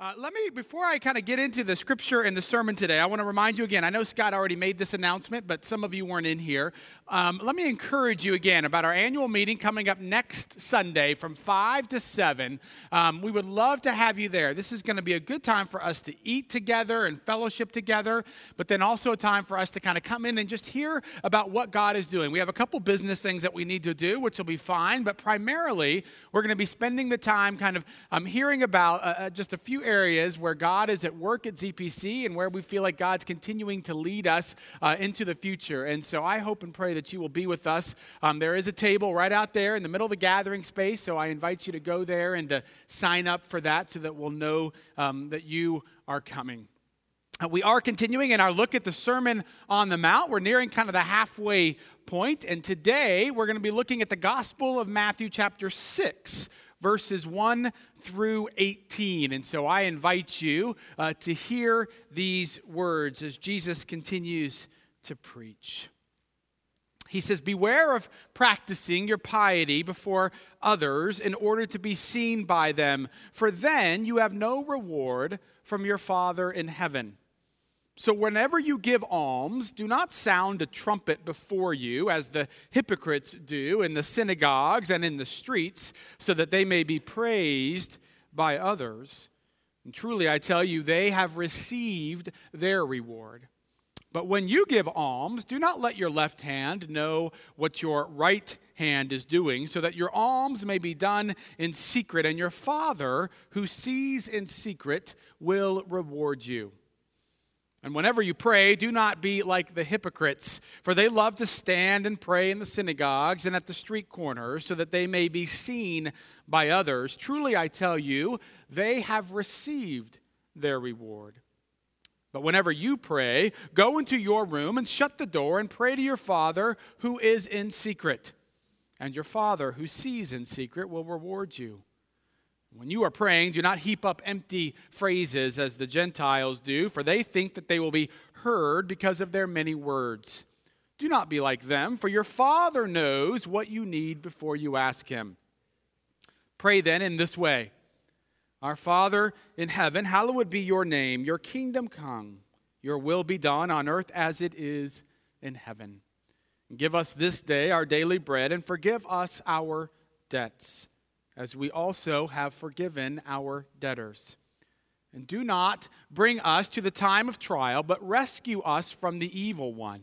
Uh, let me, before I kind of get into the scripture and the sermon today, I want to remind you again. I know Scott already made this announcement, but some of you weren't in here. Um, let me encourage you again about our annual meeting coming up next Sunday from 5 to 7. Um, we would love to have you there. This is going to be a good time for us to eat together and fellowship together, but then also a time for us to kind of come in and just hear about what God is doing. We have a couple business things that we need to do, which will be fine, but primarily we're going to be spending the time kind of um, hearing about uh, uh just a few areas where God is at work at ZPC and where we feel like God's continuing to lead us uh, into the future. And so I hope and pray that you will be with us. Um, there is a table right out there in the middle of the gathering space, so I invite you to go there and to sign up for that so that we'll know um, that you are coming. Uh, we are continuing in our look at the Sermon on the Mount. We're nearing kind of the halfway point, and today we're going to be looking at the Gospel of Matthew, chapter 6 verses 1 through 18. And so I invite you uh, to hear these words as Jesus continues to preach. He says, Beware of practicing your piety before others in order to be seen by them, for then you have no reward from your Father in heaven. So, whenever you give alms, do not sound a trumpet before you, as the hypocrites do in the synagogues and in the streets, so that they may be praised by others. And truly, I tell you, they have received their reward. But when you give alms, do not let your left hand know what your right hand is doing, so that your alms may be done in secret, and your Father, who sees in secret, will reward you. And whenever you pray, do not be like the hypocrites, for they love to stand and pray in the synagogues and at the street corners, so that they may be seen by others. Truly, I tell you, they have received their reward. But whenever you pray, go into your room and shut the door and pray to your Father who is in secret. And your Father who sees in secret will reward you. When you are praying, do not heap up empty phrases as the Gentiles do, for they think that they will be heard because of their many words. Do not be like them, for your Father knows what you need before you ask Him. Pray then in this way Our Father in heaven, hallowed be your name, your kingdom come, your will be done on earth as it is in heaven. Give us this day our daily bread, and forgive us our debts as we also have forgiven our debtors. And do not bring us to the time of trial, but rescue us from the evil one.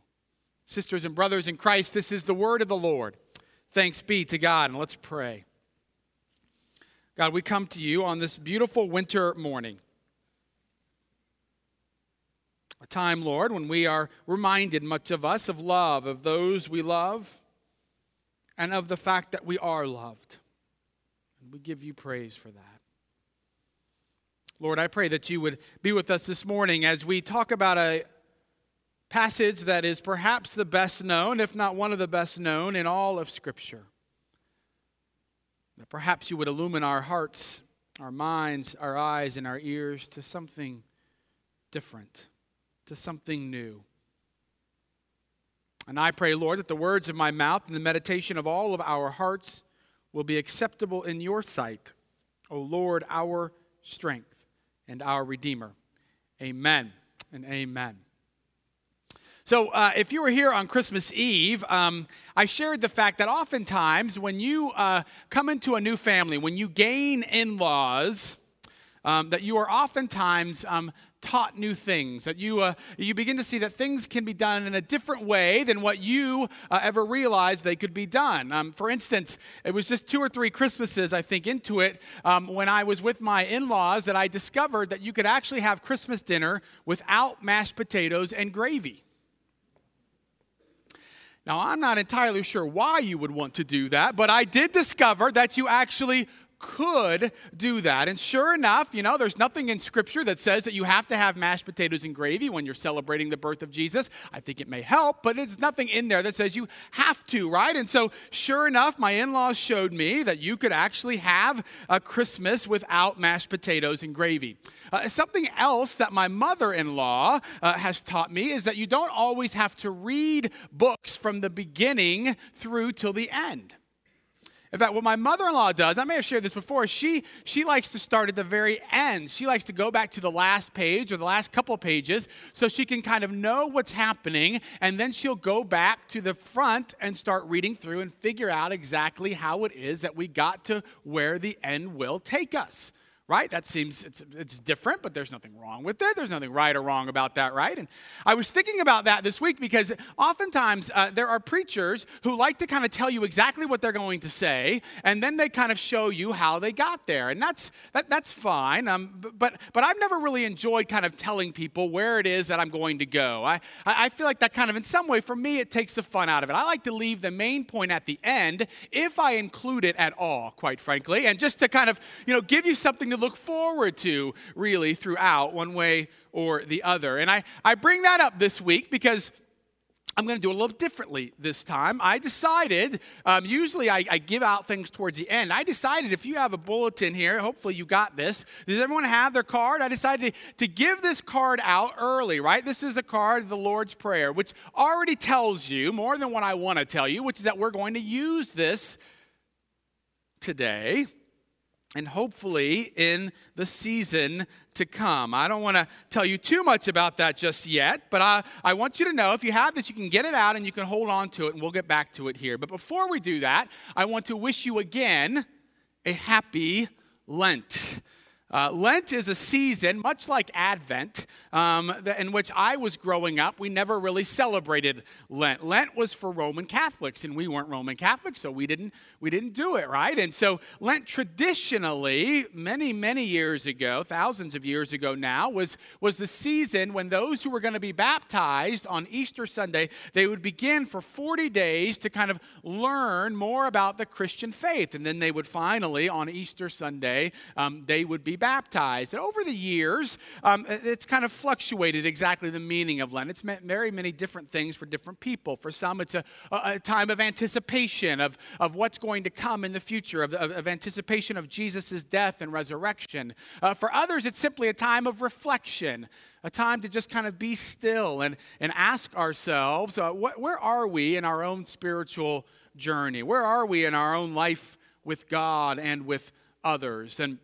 Sisters and brothers in Christ, this is the word of the Lord. Thanks be to God, and let's pray. God, we come to you on this beautiful winter morning. A time, Lord, when we are reminded, much of us, of love, of those we love, and of the fact that we are loved. And we give you praise for that. Lord, I pray that you would be with us this morning as we talk about a, passage that is perhaps the best known, if not one of the best known, in all of Scripture. That perhaps you would illumine our hearts, our minds, our eyes, and our ears to something different, to something new. And I pray, Lord, that the words of my mouth and the meditation of all of our hearts will be acceptable in your sight, O Lord, our strength and our Redeemer. Amen and amen. So, uh, if you were here on Christmas Eve, um, I shared the fact that oftentimes when you uh, come into a new family, when you gain in laws, um, that you are oftentimes um, taught new things, that you, uh, you begin to see that things can be done in a different way than what you uh, ever realized they could be done. Um, for instance, it was just two or three Christmases, I think, into it um, when I was with my in laws that I discovered that you could actually have Christmas dinner without mashed potatoes and gravy. Now, I'm not entirely sure why you would want to do that, but I did discover that you actually could do that. And sure enough, you know, there's nothing in Scripture that says that you have to have mashed potatoes and gravy when you're celebrating the birth of Jesus. I think it may help, but there's nothing in there that says you have to, right? And so, sure enough, my in laws showed me that you could actually have a Christmas without mashed potatoes and gravy. Uh, something else that my mother in law uh, has taught me is that you don't always have to read books from the beginning through till the end. In fact, what my mother-in-law does, I may have shared this before, she, she likes to start at the very end. She likes to go back to the last page or the last couple pages so she can kind of know what's happening, and then she'll go back to the front and start reading through and figure out exactly how it is that we got to where the end will take us right? That seems it's, it's different, but there's nothing wrong with it. There's nothing right or wrong about that, right? And I was thinking about that this week because oftentimes uh, there are preachers who like to kind of tell you exactly what they're going to say, and then they kind of show you how they got there, and that's that, that's fine. Um, but but I've never really enjoyed kind of telling people where it is that I'm going to go. I I feel like that kind of in some way for me it takes the fun out of it. I like to leave the main point at the end if I include it at all, quite frankly, and just to kind of you know give you something to look forward to really throughout, one way or the other. And I, I bring that up this week because I'm going to do a little differently this time. I decided, um, usually I, I, give out things towards the end. I decided if you have a bulletin here, hopefully you got this. Does everyone have their card? I decided to, to give this card out early, right? This is the card of the Lord's Prayer, which already tells you more than what I want to tell you, which is that we're going to use this today and hopefully in the season to come. I don't want to tell you too much about that just yet, but I, I want you to know if you have this, you can get it out and you can hold on to it, and we'll get back to it here. But before we do that, I want to wish you again a happy Lent. Uh, Lent is a season, much like Advent, um, in which I was growing up. We never really celebrated Lent. Lent was for Roman Catholics, and we weren't Roman Catholics, so we didn't we didn't do it right. And so Lent traditionally, many many years ago, thousands of years ago now, was was the season when those who were going to be baptized on Easter Sunday they would begin for 40 days to kind of learn more about the Christian faith, and then they would finally on Easter Sunday um, they would be baptized. And over the years, um, it's kind of fluctuated exactly the meaning of Lent. It's meant very many different things for different people. For some, it's a, a time of anticipation of, of what's going to come in the future, of, of, of anticipation of Jesus' death and resurrection. Uh, for others, it's simply a time of reflection a time to just kind of be still and, and ask ourselves uh, what, where are we in our own spiritual journey? Where are we in our own life with God and with others? And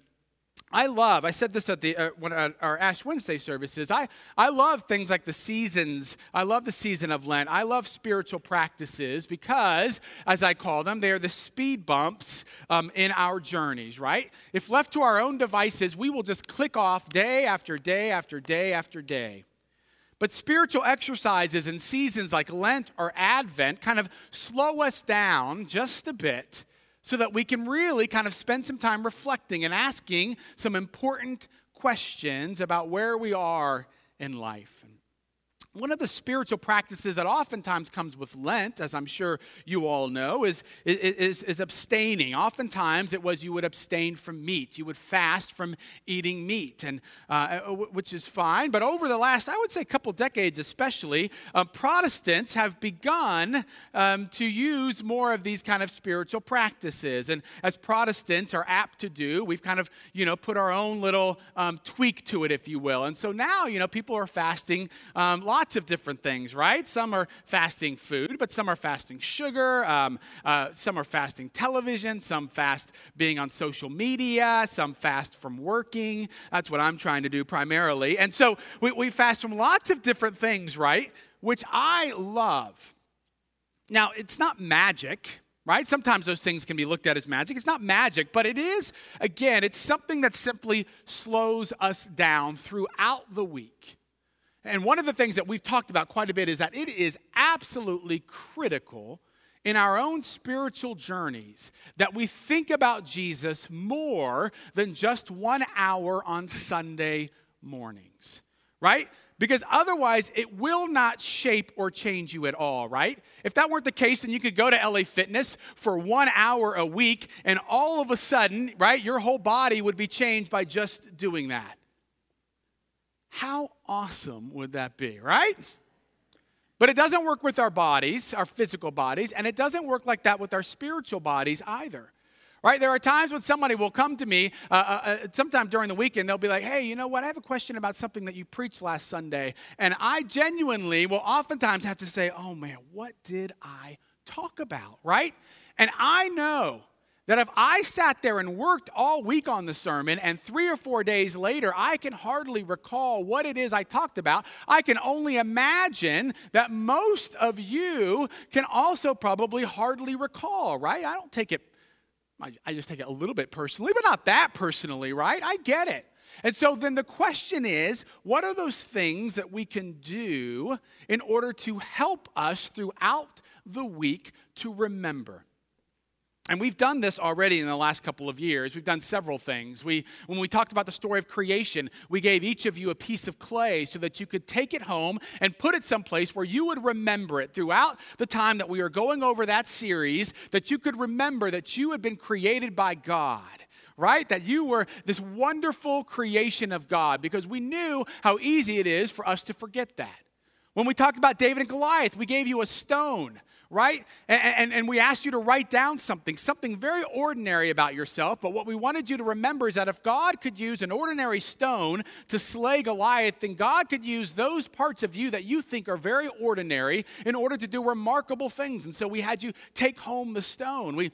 I love, I said this at, the, uh, when, our Ash Wednesday services, I, I love things like the seasons. I love the season of Lent. I love spiritual practices because, as I call them, they are the speed bumps um, in our journeys, right? If left to our own devices, we will just click off day after day after day after day. But spiritual exercises and seasons like Lent or Advent kind of slow us down just a bit so that we can really kind of spend some time reflecting and asking some important questions about where we are in life. One of the spiritual practices that oftentimes comes with Lent, as I'm sure you all know, is, is, is, abstaining. Oftentimes it was you would abstain from meat. You would fast from eating meat, and, uh, uh which is fine. But over the last, I would say, couple decades especially, uh, Protestants have begun um, to use more of these kind of spiritual practices. And as Protestants are apt to do, we've kind of, you know, put our own little um, tweak to it, if you will. And so now, you know, people are fasting um, lots lots of different things, right? Some are fasting food, but some are fasting sugar. Um, uh, some are fasting television. Some fast being on social media. Some fast from working. That's what I'm trying to do primarily. And so we, we fast from lots of different things, right? Which I love. Now, it's not magic right? Sometimes those things can be looked at as magic. It's not magic, but it is, again, it's something that simply slows us down throughout the week. And one of the things that we've talked about quite a bit is that it is absolutely critical in our own spiritual journeys that we think about Jesus more than just one hour on Sunday mornings right? Because otherwise, it will not shape or change you at all, right? If that weren't the case, then you could go to LA Fitness for one hour a week, and all of a sudden, right, your whole body would be changed by just doing that. How awesome would that be, right? But it doesn't work with our bodies, our physical bodies, and it doesn't work like that with our spiritual bodies either. Right? There are times when somebody will come to me, uh, uh, uh, sometime during the weekend, they'll be like, hey, you know what? I have a question about something that you preached last Sunday. And I genuinely will oftentimes have to say, oh man, what did I talk about? Right? And I know that if I sat there and worked all week on the sermon and three or four days later I can hardly recall what it is I talked about, I can only imagine that most of you can also probably hardly recall, right? I don't take it, I just take it a little bit personally, but not that personally, right? I get it. And so then the question is what are those things that we can do in order to help us throughout the week to remember? And we've done this already in the last couple of years. We've done several things. We, when we talked about the story of creation, we gave each of you a piece of clay so that you could take it home and put it someplace where you would remember it throughout the time that we were going over that series, that you could remember that you had been created by God right? That you were this wonderful creation of God because we knew how easy it is for us to forget that. When we talked about David and Goliath, we gave you a stone right? And, and, and, we asked you to write down something, something very ordinary about yourself. But what we wanted you to remember is that if God could use an ordinary stone to slay Goliath, then God could use those parts of you that you think are very ordinary in order to do remarkable things. And so we had you take home the stone. We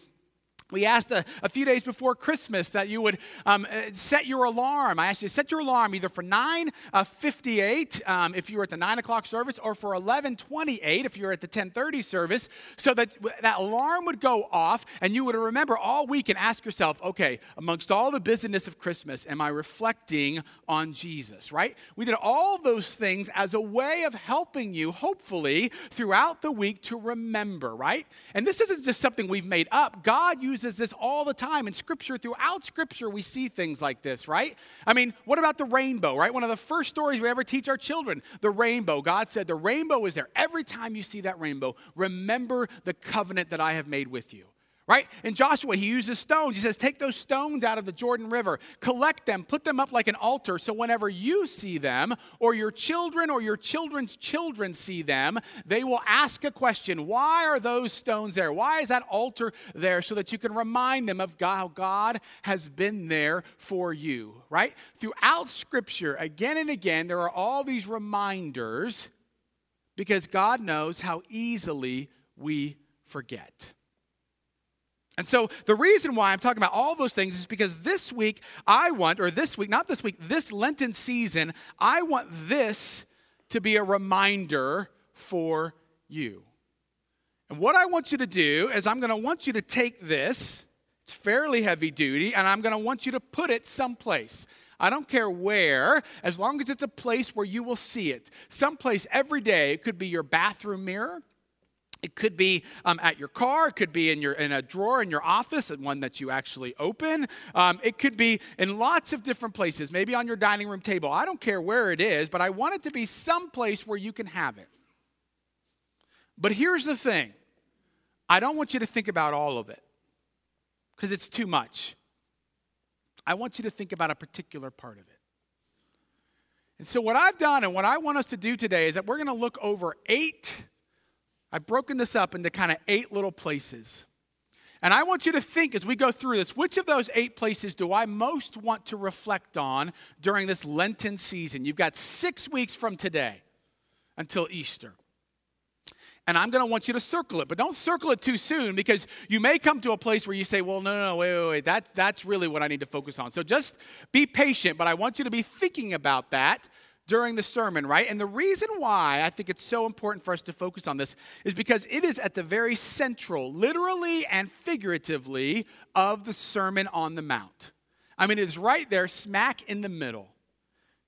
we asked a, a, few days before Christmas that you would um, uh, set your alarm. I asked you to set your alarm either for 9:58 uh, um, if you were at the 9 o'clock service, or for 11:28 if you were at the 10:30 service, so that that alarm would go off and you would remember all week and ask yourself, okay, amongst all the busyness of Christmas, am I reflecting on Jesus? Right? We did all those things as a way of helping you, hopefully, throughout the week to remember. Right? And this isn't just something we've made up. God uses uses this all the time in Scripture. Throughout Scripture, we see things like this, right? I mean, what about the rainbow, right? One of the first stories we ever teach our children, the rainbow. God said, The rainbow is there. Every time you see that rainbow, remember the covenant that I have made with you right? In Joshua, he uses stones. He says, Take those stones out of the Jordan River, collect them, put them up like an altar, so whenever you see them, or your children or your children's children see them, they will ask a question Why are those stones there? Why is that altar there? So that you can remind them of God, how God has been there for you, right? Throughout Scripture, again and again, there are all these reminders because God knows how easily we forget. And so the reason why I'm talking about all those things is because this week I want, or this week, not this week, this Lenten season, I want this to be a reminder for you. And what I want you to do is I'm going to want you to take this, it's fairly heavy duty, and I'm going to want you to put it someplace. I don't care where, as long as it's a place where you will see it. Someplace every day. It could be your bathroom mirror. It could be um, at your car. It could be in, your, in a drawer in your office, one that you actually open. Um, it could be in lots of different places, maybe on your dining room table. I don't care where it is, but I want it to be some place where you can have it. But here's the thing I don't want you to think about all of it because it's too much. I want you to think about a particular part of it. And so, what I've done and what I want us to do today is that we're going to look over eight I've broken this up into kind of eight little places. And I want you to think as we go through this which of those eight places do I most want to reflect on during this Lenten season? You've got six weeks from today until Easter. And I'm going to want you to circle it, but don't circle it too soon because you may come to a place where you say, well, no, no, no, wait, wait, wait. That's, that's really what I need to focus on. So just be patient, but I want you to be thinking about that during the sermon, right? And the reason why I think it's so important for us to focus on this is because it is at the very central, literally and figuratively, of the Sermon on the Mount. I mean, it's right there, smack in the middle.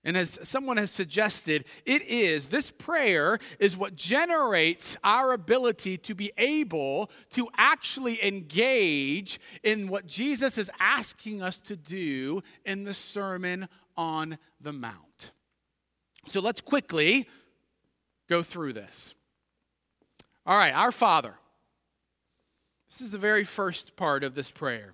And as someone has suggested, it is, this prayer is what generates our ability to be able to actually engage in what Jesus is asking us to do in the Sermon on the Mount. So let's quickly go through this. All right, our Father. This is the very first part of this prayer.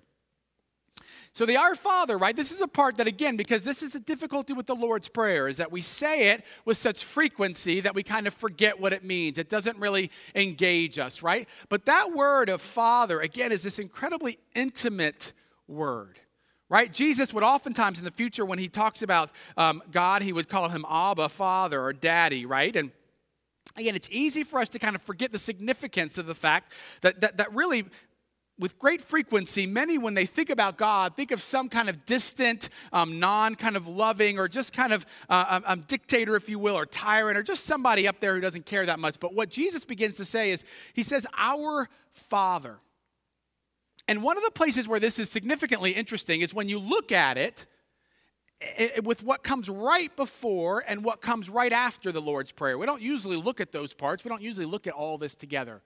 So, the Our Father, right? This is a part that, again, because this is the difficulty with the Lord's Prayer, is that we say it with such frequency that we kind of forget what it means. It doesn't really engage us, right? But that word of Father, again, is this incredibly intimate word right? Jesus would oftentimes in the future, when he talks about um, God, he would call him Abba, Father, or Daddy, right? And again, it's easy for us to kind of forget the significance of the fact that, that, that really with great frequency, many, when they think about God, think of some kind of distant, um, non kind of loving, or just kind of uh, um, um, dictator, if you will, or tyrant, or just somebody up there who doesn't care that much. But what Jesus begins to say is, He says, Our Father. And one of the places where this is significantly interesting is when you look at it, it, with what comes right before and what comes right after the Lord's Prayer. We don't usually look at those parts, we don't usually look at all this together.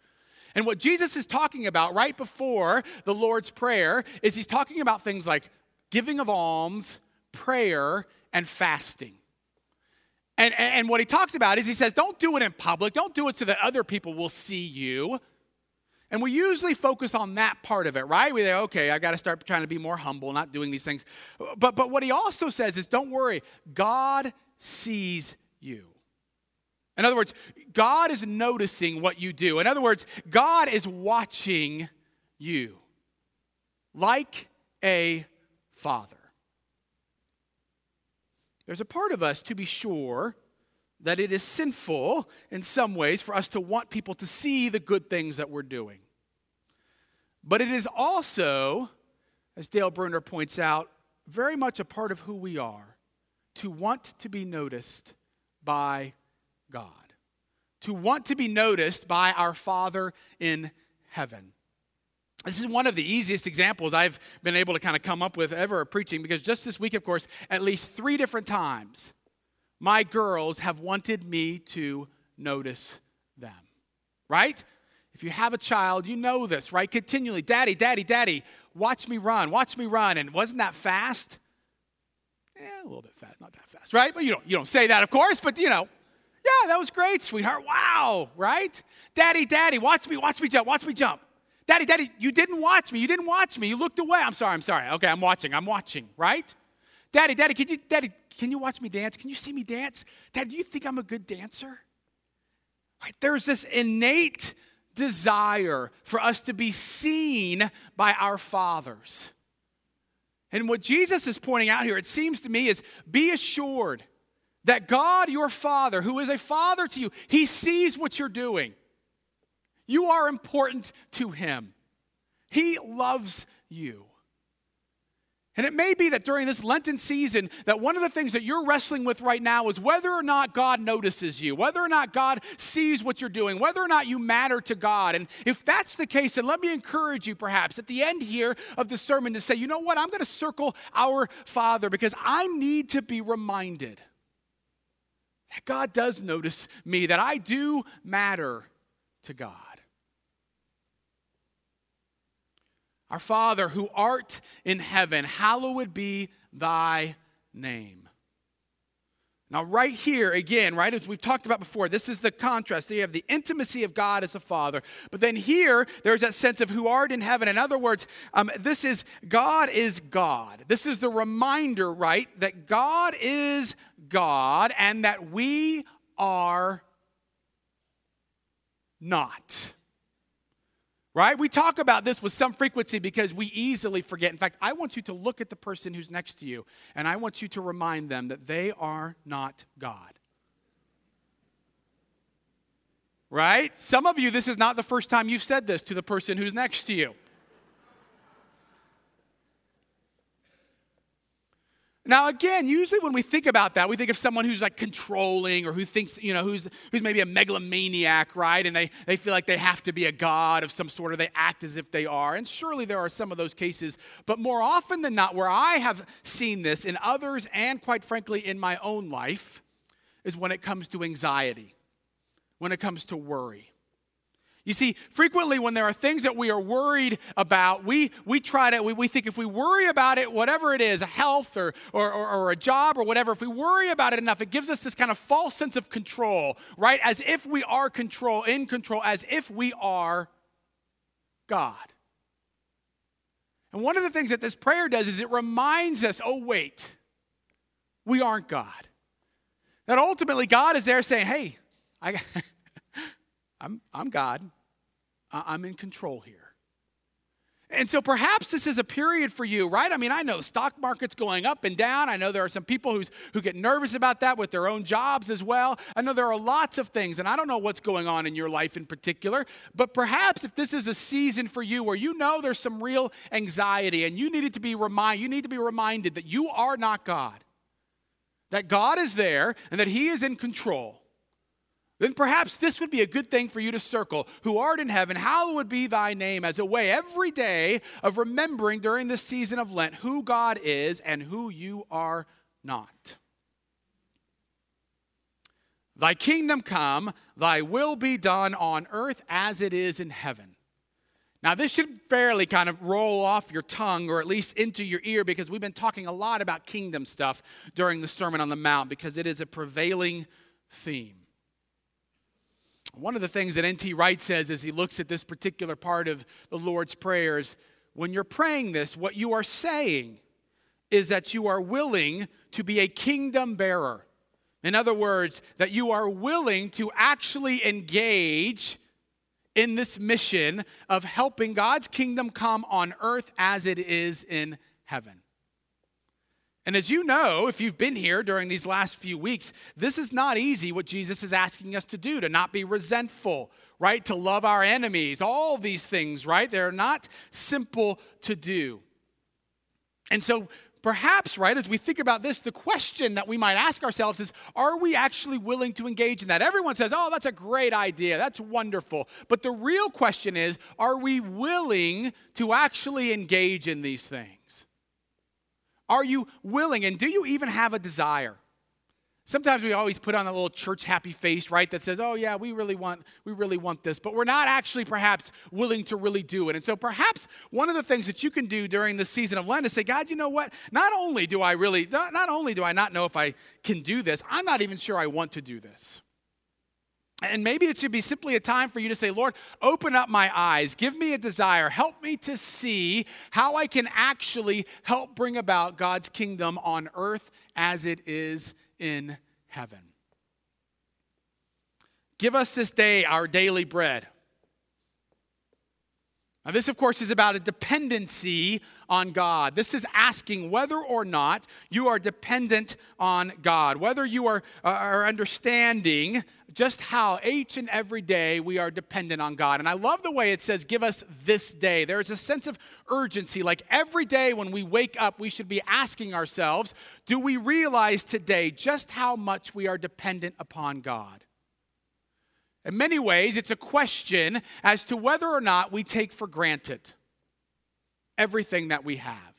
And what Jesus is talking about right before the Lord's Prayer is he's talking about things like giving of alms, prayer, and fasting. And, and what he talks about is he says, don't do it in public, don't do it so that other people will see you. And we usually focus on that part of it, right? We say, okay, I got to start trying to be more humble, not doing these things. But, but what he also says is, don't worry, God sees you. In other words, God is noticing what you do. In other words, God is watching you like a father. There's a part of us, to be sure, that it is sinful in some ways for us to want people to see the good things that we're doing. But it is also, as Dale Bruner points out, very much a part of who we are to want to be noticed by God, to want to be noticed by our Father in heaven. This is one of the easiest examples I've been able to kind of come up with ever preaching because just this week, of course, at least three different times my girls have wanted me to notice them, right? If you have a child, you know this, right? Continually, daddy, daddy, daddy, watch me run, watch me run. And wasn't that fast? Yeah, a little bit fast, not that fast, right? But you don't, you don't say that, of course, but you know, yeah, that was great, sweetheart. Wow, right? Daddy, daddy, watch me, watch me jump, watch me jump. Daddy, daddy, you didn't watch me, you didn't watch me, you looked away. I'm sorry, I'm sorry. Okay, I'm watching, I'm watching, right? Daddy, daddy, can you, daddy, can you watch me dance? Can you see me dance? Dad, do you think I'm a good dancer? Right? There's this innate desire for us to be seen by our fathers. And what Jesus is pointing out here, it seems to me, is be assured that God, your Father, who is a Father to you, He sees what you're doing. You are important to Him. He loves you. And it may be that during this Lenten season, that one of the things that you're wrestling with right now is whether or not God notices you, whether or not God sees what you're doing, whether or not you matter to God. And if that's the case, then let me encourage you perhaps at the end here of the sermon to say, you know what, I'm going to circle our Father because I need to be reminded that God does notice me, that I do matter to God. Our Father who art in heaven, hallowed be thy name. Now, right here, again, right, as we've talked about before, this is the contrast. You have the intimacy of God as a father. But then here, there's that sense of who art in heaven. In other words, um, this is God is God. This is the reminder, right, that God is God and that we are not right? We talk about this with some frequency because we easily forget. In fact, I want you to look at the person who's next to you and I want you to remind them that they are not God. Right? Some of you, this is not the first time you've said this to the person who's next to you. Now, again, usually when we think about that, we think of someone who's like controlling or who thinks, you know, who's, who's maybe a megalomaniac, right? And they, they feel like they have to be a god of some sort or they act as if they are. And surely there are some of those cases. But more often than not, where I have seen this in others and quite frankly in my own life is when it comes to anxiety, when it comes to worry. You see, frequently when there are things that we are worried about, we, we try to, we, we think if we worry about it, whatever it is, health or, or, or, or a job or whatever, if we worry about it enough, it gives us this kind of false sense of control, right? As if we are control, in control, as if we are God. And one of the things that this prayer does is it reminds us, oh, wait, we aren't God. That ultimately God is there saying, hey, I, I'm, I'm God. I'm in control here. And so perhaps this is a period for you, right? I mean, I know stock market's going up and down. I know there are some people who's, who get nervous about that with their own jobs as well. I know there are lots of things, and I don't know what's going on in your life in particular. But perhaps if this is a season for you where you know there's some real anxiety and you needed to be remind, you need to be reminded that you are not God, that God is there and that He is in control then perhaps this would be a good thing for you to circle. Who art in heaven, hallowed be thy name, as a way every day of remembering during this season of Lent who God is and who you are not. Thy kingdom come, thy will be done on earth as it is in heaven. Now, this should fairly kind of roll off your tongue or at least into your ear because we've been talking a lot about kingdom stuff during the Sermon on the Mount because it is a prevailing theme. One of the things that N.T. Wright says as he looks at this particular part of the Lord's prayers, when you're praying this, what you are saying is that you are willing to be a kingdom bearer. In other words, that you are willing to actually engage in this mission of helping God's kingdom come on earth as it is in heaven. And as you know, if you've been here during these last few weeks, this is not easy what Jesus is asking us to do to not be resentful, right? To love our enemies, all these things, right? They're not simple to do. And so, perhaps, right, as we think about this, the question that we might ask ourselves is are we actually willing to engage in that? Everyone says, oh, that's a great idea, that's wonderful. But the real question is are we willing to actually engage in these things? Are you willing and do you even have a desire? Sometimes we always put on a little church happy face, right? That says, "Oh yeah, we really want we really want this," but we're not actually perhaps willing to really do it. And so perhaps one of the things that you can do during the season of Lent is say, "God, you know what? Not only do I really not, not only do I not know if I can do this, I'm not even sure I want to do this." And maybe it should be simply a time for you to say, Lord, open up my eyes, give me a desire, help me to see how I can actually help bring about God's kingdom on earth as it is in heaven. Give us this day our daily bread. Now, this, of course, is about a dependency on God. This is asking whether or not you are dependent on God, whether you are, uh, are understanding just how each and every day we are dependent on God. And I love the way it says, Give us this day. There's a sense of urgency. Like every day when we wake up, we should be asking ourselves, Do we realize today just how much we are dependent upon God? In many ways, it's a question as to whether or not we take for granted everything that we have.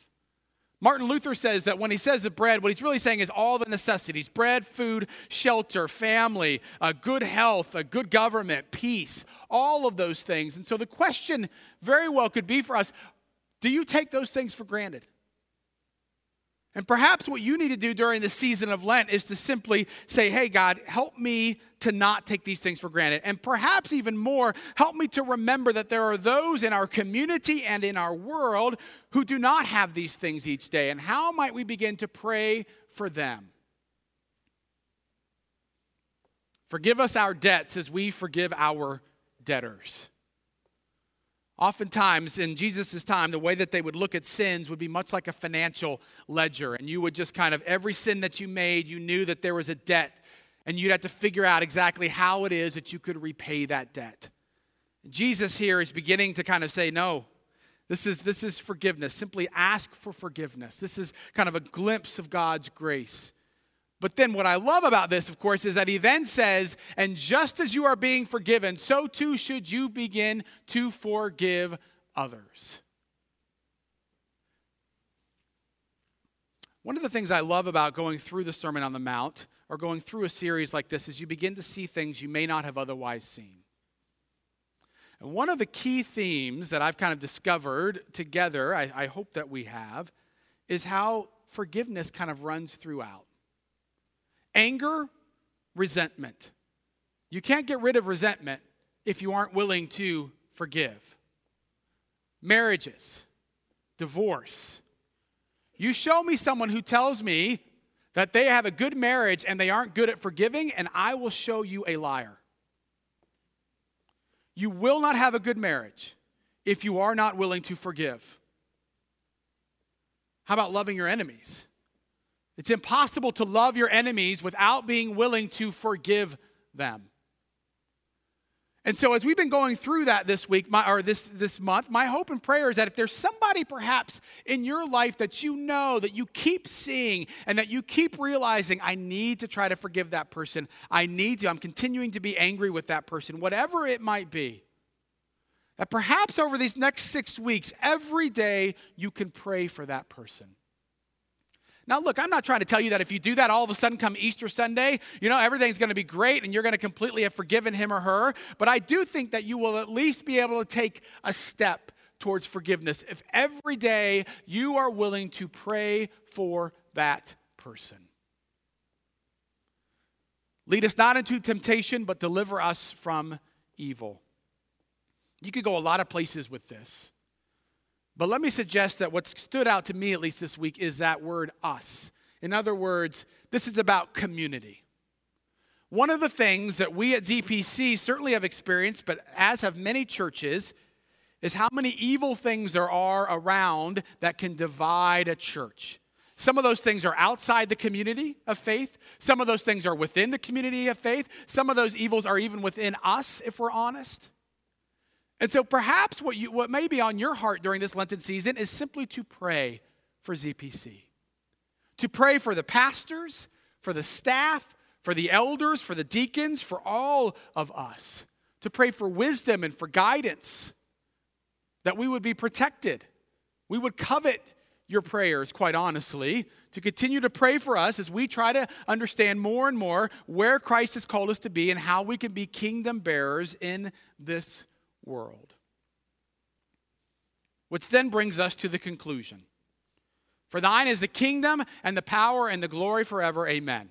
Martin Luther says that when he says the bread, what he's really saying is all the necessities bread, food, shelter, family, uh, good health, a good government, peace, all of those things. And so the question very well could be for us do you take those things for granted? And perhaps what you need to do during the season of Lent is to simply say, Hey, God, help me to not take these things for granted. And perhaps even more, help me to remember that there are those in our community and in our world who do not have these things each day. And how might we begin to pray for them? Forgive us our debts as we forgive our debtors. Oftentimes in Jesus' time, the way that they would look at sins would be much like a financial ledger. And you would just kind of, every sin that you made, you knew that there was a debt. And you'd have to figure out exactly how it is that you could repay that debt. Jesus here is beginning to kind of say, no, this is, this is forgiveness. Simply ask for forgiveness. This is kind of a glimpse of God's grace. But then, what I love about this, of course, is that he then says, And just as you are being forgiven, so too should you begin to forgive others. One of the things I love about going through the Sermon on the Mount or going through a series like this is you begin to see things you may not have otherwise seen. And one of the key themes that I've kind of discovered together, I, I hope that we have, is how forgiveness kind of runs throughout anger, resentment. You can't get rid of resentment if you aren't willing to forgive. Marriages, divorce. You show me someone who tells me that they have a good marriage and they aren't good at forgiving, and I will show you a liar. You will not have a good marriage if you are not willing to forgive. How about loving your enemies? It's impossible to love your enemies without being willing to forgive them. And so, as we've been going through that this week, my, or this, this month, my hope and prayer is that if there's somebody perhaps in your life that you know, that you keep seeing, and that you keep realizing, I need to try to forgive that person, I need to, I'm continuing to be angry with that person, whatever it might be, that perhaps over these next six weeks, every day you can pray for that person. Now, look, I'm not trying to tell you that if you do that, all of a sudden come Easter Sunday, you know, everything's going to be great and you're going to completely have forgiven him or her. But I do think that you will at least be able to take a step towards forgiveness if every day you are willing to pray for that person. Lead us not into temptation, but deliver us from evil. You could go a lot of places with this. But let me suggest that what stood out to me, at least this week, is that word us. In other words, this is about community. One of the things that we at ZPC certainly have experienced, but as have many churches, is how many evil things there are around that can divide a church. Some of those things are outside the community of faith. Some of those things are within the community of faith. Some of those evils are even within us, if we're honest. And so perhaps what, you, what may be on your heart during this Lenten season is simply to pray for ZPC, to pray for the pastors, for the staff, for the elders, for the deacons, for all of us, to pray for wisdom and for guidance, that we would be protected. We would covet your prayers, quite honestly, to continue to pray for us as we try to understand more and more where Christ has called us to be and how we can be kingdom bearers in this world. Which then brings us to the conclusion For thine is the kingdom and the power and the glory forever. Amen.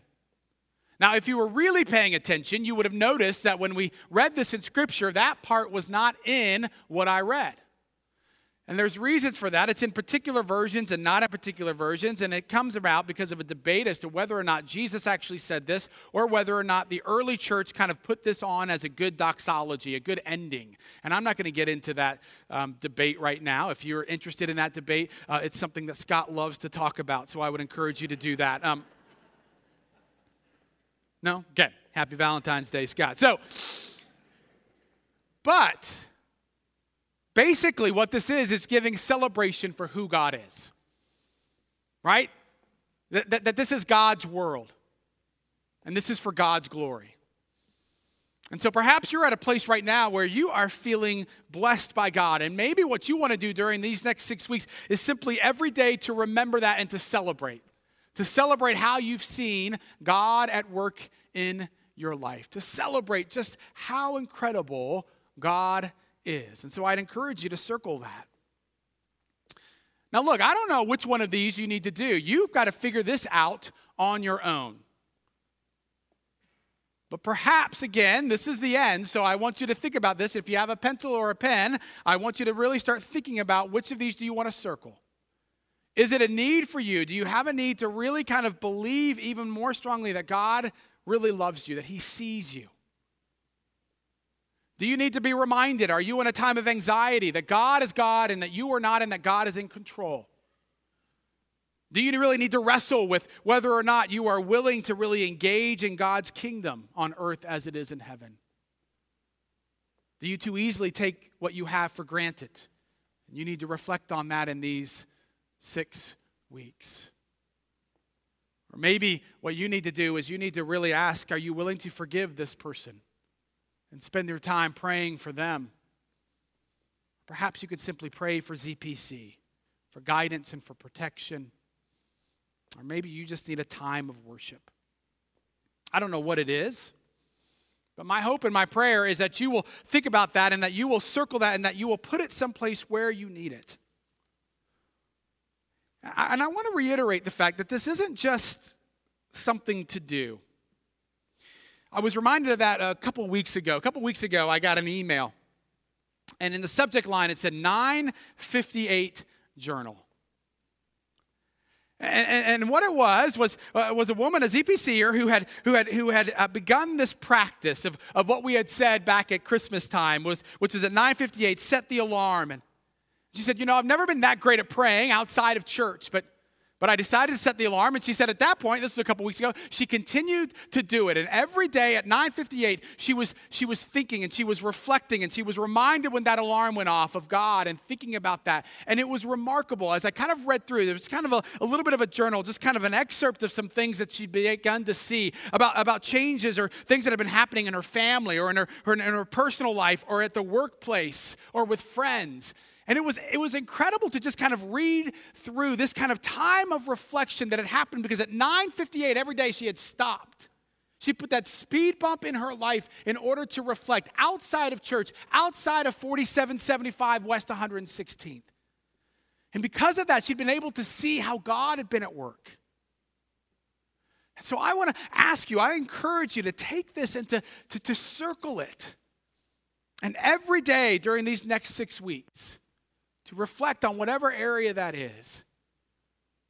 Now, if you were really paying attention, you would have noticed that when we read this in Scripture, that part was not in what I read. And there's reasons for that. It's in particular versions and not in particular versions. And it comes about because of a debate as to whether or not Jesus actually said this or whether or not the early church kind of put this on as a good doxology, a good ending. And I'm not going to get into that um, debate right now. If you're interested in that debate, uh, it's something that Scott loves to talk about. So I would encourage you to do that. Um, no? Okay. Happy Valentine's Day, Scott. So, but Basically, what this is, is giving celebration for who God is. Right? That, that, that, this is God's world. And this is for God's glory. And so perhaps you're at a place right now where you are feeling blessed by God. And maybe what you want to do during these next six weeks is simply every day to remember that and to celebrate. To celebrate how you've seen God at work in your life. To celebrate just how incredible God is. And so I'd encourage you to circle that. Now, look, I don't know which one of these you need to do. You've got to figure this out on your own. But perhaps, again, this is the end, so I want you to think about this. If you have a pencil or a pen, I want you to really start thinking about which of these do you want to circle. Is it a need for you? Do you have a need to really kind of believe even more strongly that God really loves you, that He sees you? Do you need to be reminded? Are you in a time of anxiety that God is God and that you are not and that God is in control? Do you really need to wrestle with whether or not you are willing to really engage in God's kingdom on earth as it is in heaven? Do you too easily take what you have for granted? You need to reflect on that in these six weeks. Or maybe what you need to do is you need to really ask Are you willing to forgive this person? And spend your time praying for them. Perhaps you could simply pray for ZPC, for guidance and for protection. Or maybe you just need a time of worship. I don't know what it is, But my hope and my prayer is that you will think about that and that you will circle that and that you will put it someplace where you need it. And I want to reiterate the fact that this isn't just something to do. I was reminded of that a couple weeks ago. A couple weeks ago, I got an email, and in the subject line, it said 958 Journal. And, and, what it was was, uh, was a woman, a ZPCer, who had, who had, who had uh, begun this practice of, of what we had said back at Christmas time, was, which was at 958, set the alarm. And she said, you know, I've never been that great at praying outside of church, but but I decided to set the alarm, and she said at that point, this was a couple weeks ago, she continued to do it. And every day at 9:58, she was she was thinking and she was reflecting and she was reminded when that alarm went off of God and thinking about that. And it was remarkable as I kind of read through. There was kind of a, a little bit of a journal, just kind of an excerpt of some things that she'd begun to see about, about changes or things that have been happening in her family or in her, her in her personal life or at the workplace or with friends. And it was, it was incredible to just kind of read through this kind of time of reflection that had happened because at 9:58 every day she had stopped. She put that speed bump in her life in order to reflect outside of church, outside of 4775 West 116th. And because of that, she'd been able to see how God had been at work. So I want to ask you, I encourage you to take this and to, to, to circle it. And every day during these next six weeks, to reflect on whatever area that is.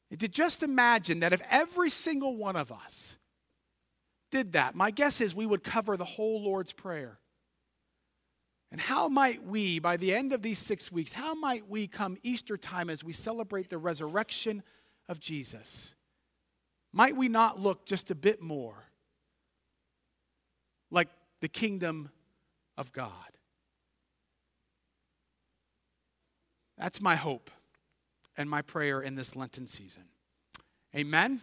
And to just imagine that if every single one of us did that, my guess is we would cover the whole Lord's Prayer. And how might we, by the end of these six weeks, how might we come Easter time as we celebrate the resurrection of Jesus? Might we not look just a bit more like the kingdom of God? That's my hope and my prayer in this Lenten season. Amen.